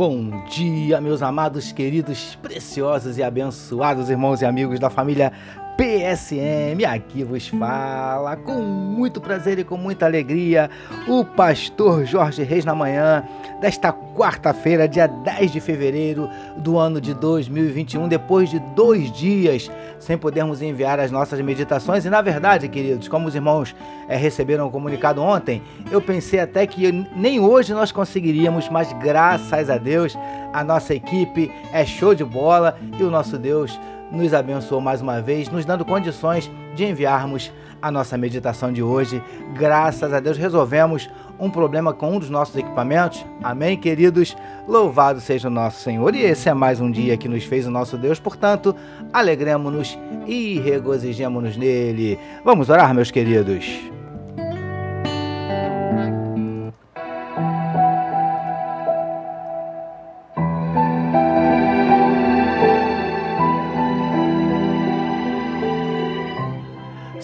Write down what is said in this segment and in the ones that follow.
Bom dia, meus amados, queridos, preciosos e abençoados irmãos e amigos da família PSM. Aqui vos fala com muito prazer e com muita alegria o pastor Jorge Reis na manhã desta quarta-feira, dia 10 de fevereiro do ano de 2021, depois de dois dias sem podermos enviar as nossas meditações. E na verdade, queridos, como os irmãos é, receberam o comunicado ontem, eu pensei até que nem hoje nós conseguiríamos, mas graças a Deus, a nossa equipe é show de bola e o nosso Deus nos abençoou mais uma vez, nos dando condições de enviarmos a nossa meditação de hoje. Graças a Deus resolvemos um problema com um dos nossos equipamentos. Amém, queridos? Louvado seja o nosso Senhor. E esse é mais um dia que nos fez o nosso Deus. Portanto, alegremos-nos e regozijemos-nos nele. Vamos orar, meus queridos.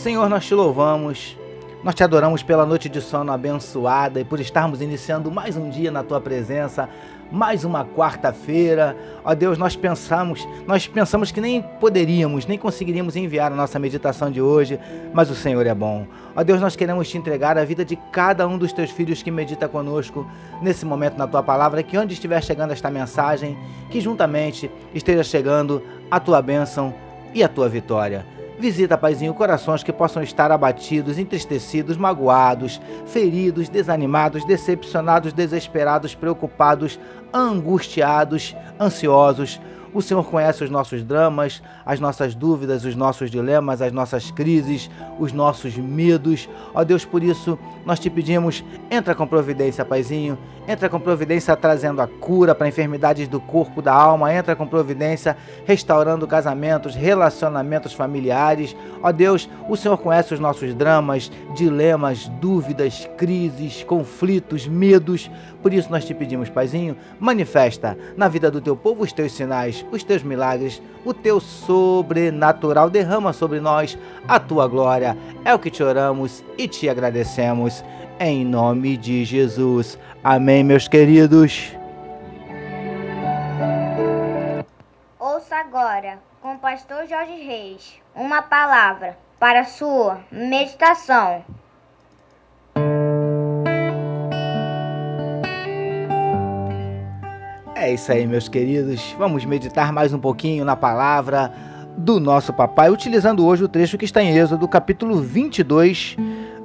Senhor, nós te louvamos, nós te adoramos pela noite de sono abençoada e por estarmos iniciando mais um dia na tua presença, mais uma quarta-feira. Ó Deus, nós pensamos, nós pensamos que nem poderíamos, nem conseguiríamos enviar a nossa meditação de hoje, mas o Senhor é bom. Ó Deus, nós queremos te entregar a vida de cada um dos teus filhos que medita conosco nesse momento na tua palavra, que onde estiver chegando esta mensagem, que juntamente esteja chegando a tua bênção e a tua vitória. Visita, Paizinho, corações que possam estar abatidos, entristecidos, magoados, feridos, desanimados, decepcionados, desesperados, preocupados, angustiados, ansiosos. O Senhor conhece os nossos dramas, as nossas dúvidas, os nossos dilemas, as nossas crises, os nossos medos. Ó Deus, por isso nós te pedimos, entra com providência, Paizinho, entra com providência trazendo a cura para enfermidades do corpo, da alma, entra com providência restaurando casamentos, relacionamentos familiares. Ó Deus, o Senhor conhece os nossos dramas, dilemas, dúvidas, crises, conflitos, medos. Por isso nós te pedimos, Paizinho, manifesta na vida do teu povo os teus sinais, os teus milagres, o teu sobrenatural. Derrama sobre nós a tua glória. É o que te oramos e te agradecemos. Em nome de Jesus. Amém, meus queridos. Ouça agora, com o pastor Jorge Reis, uma palavra para sua meditação. É isso aí, meus queridos. Vamos meditar mais um pouquinho na palavra do nosso papai, utilizando hoje o trecho que está em Êxodo, capítulo 22,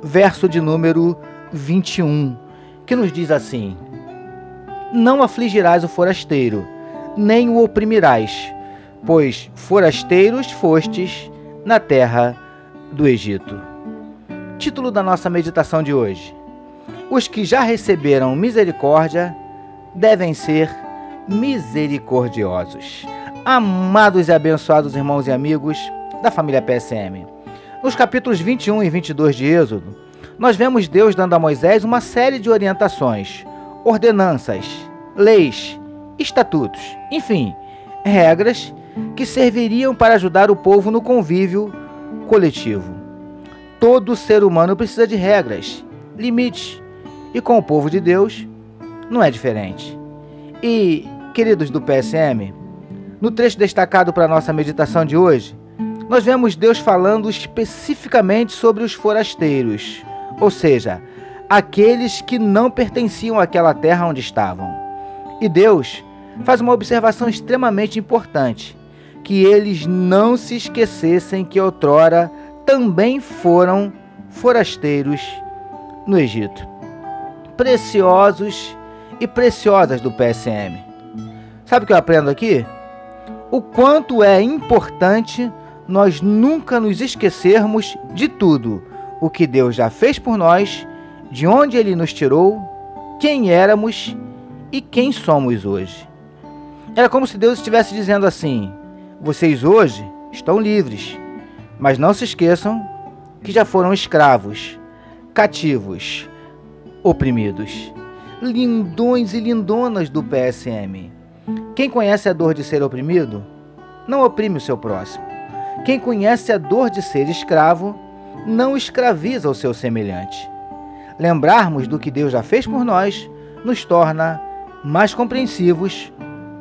verso de número 21, que nos diz assim: Não afligirás o forasteiro, nem o oprimirás, pois forasteiros fostes na terra do Egito. Título da nossa meditação de hoje: Os que já receberam misericórdia devem ser misericordiosos amados e abençoados irmãos e amigos da família PSM. Nos capítulos 21 e 22 de Êxodo, nós vemos Deus dando a Moisés uma série de orientações, ordenanças, leis, estatutos, enfim, regras que serviriam para ajudar o povo no convívio coletivo. Todo ser humano precisa de regras, limites, e com o povo de Deus não é diferente. E, queridos do PSM, no trecho destacado para nossa meditação de hoje, nós vemos Deus falando especificamente sobre os forasteiros, ou seja, aqueles que não pertenciam àquela terra onde estavam. E Deus faz uma observação extremamente importante: que eles não se esquecessem que outrora também foram forasteiros no Egito. Preciosos e preciosas do PSM. Sabe o que eu aprendo aqui? o quanto é importante nós nunca nos esquecermos de tudo o que Deus já fez por nós, de onde Ele nos tirou, quem éramos e quem somos hoje. Era como se Deus estivesse dizendo assim: vocês hoje estão livres, mas não se esqueçam que já foram escravos, cativos, oprimidos. Lindões e lindonas do PSM. Quem conhece a dor de ser oprimido, não oprime o seu próximo. Quem conhece a dor de ser escravo, não escraviza o seu semelhante. Lembrarmos do que Deus já fez por nós nos torna mais compreensivos,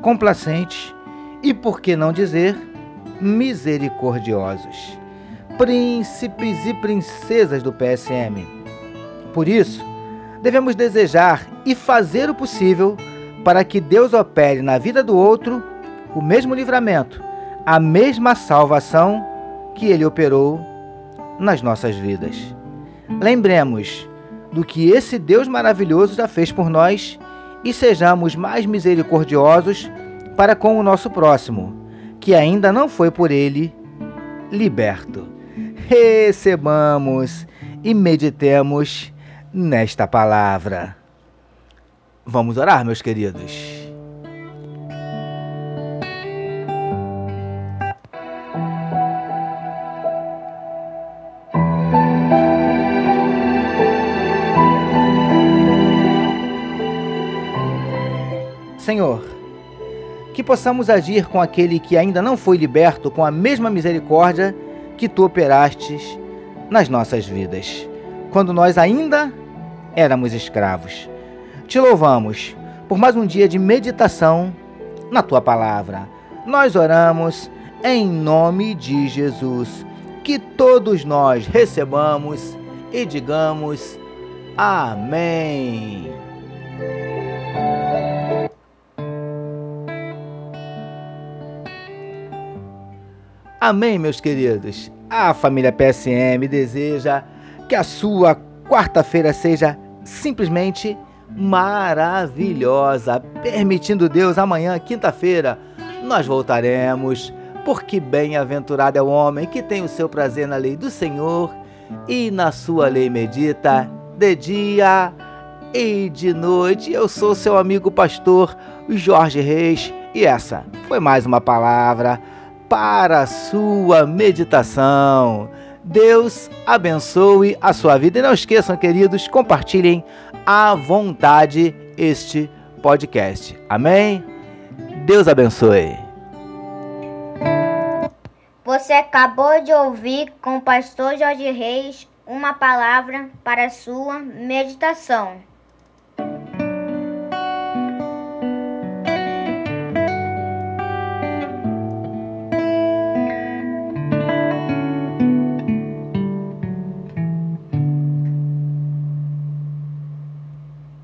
complacentes e, por que não dizer, misericordiosos. Príncipes e princesas do PSM. Por isso, devemos desejar e fazer o possível para que Deus opere na vida do outro o mesmo livramento, a mesma salvação que ele operou nas nossas vidas. Lembremos do que esse Deus maravilhoso já fez por nós e sejamos mais misericordiosos para com o nosso próximo, que ainda não foi por ele liberto. Recebamos e meditemos nesta palavra. Vamos orar, meus queridos. Senhor, que possamos agir com aquele que ainda não foi liberto com a mesma misericórdia que tu operastes nas nossas vidas, quando nós ainda éramos escravos. Te louvamos por mais um dia de meditação na tua palavra. Nós oramos em nome de Jesus. Que todos nós recebamos e digamos amém. Amém, meus queridos. A família PSM deseja que a sua quarta-feira seja simplesmente maravilhosa. Permitindo Deus, amanhã, quinta-feira, nós voltaremos, porque bem-aventurado é o homem que tem o seu prazer na lei do Senhor e na sua lei medita de dia e de noite. Eu sou seu amigo pastor Jorge Reis e essa foi mais uma palavra para a sua meditação. Deus abençoe a sua vida. E não esqueçam, queridos, compartilhem à vontade este podcast. Amém? Deus abençoe. Você acabou de ouvir com o pastor Jorge Reis uma palavra para a sua meditação.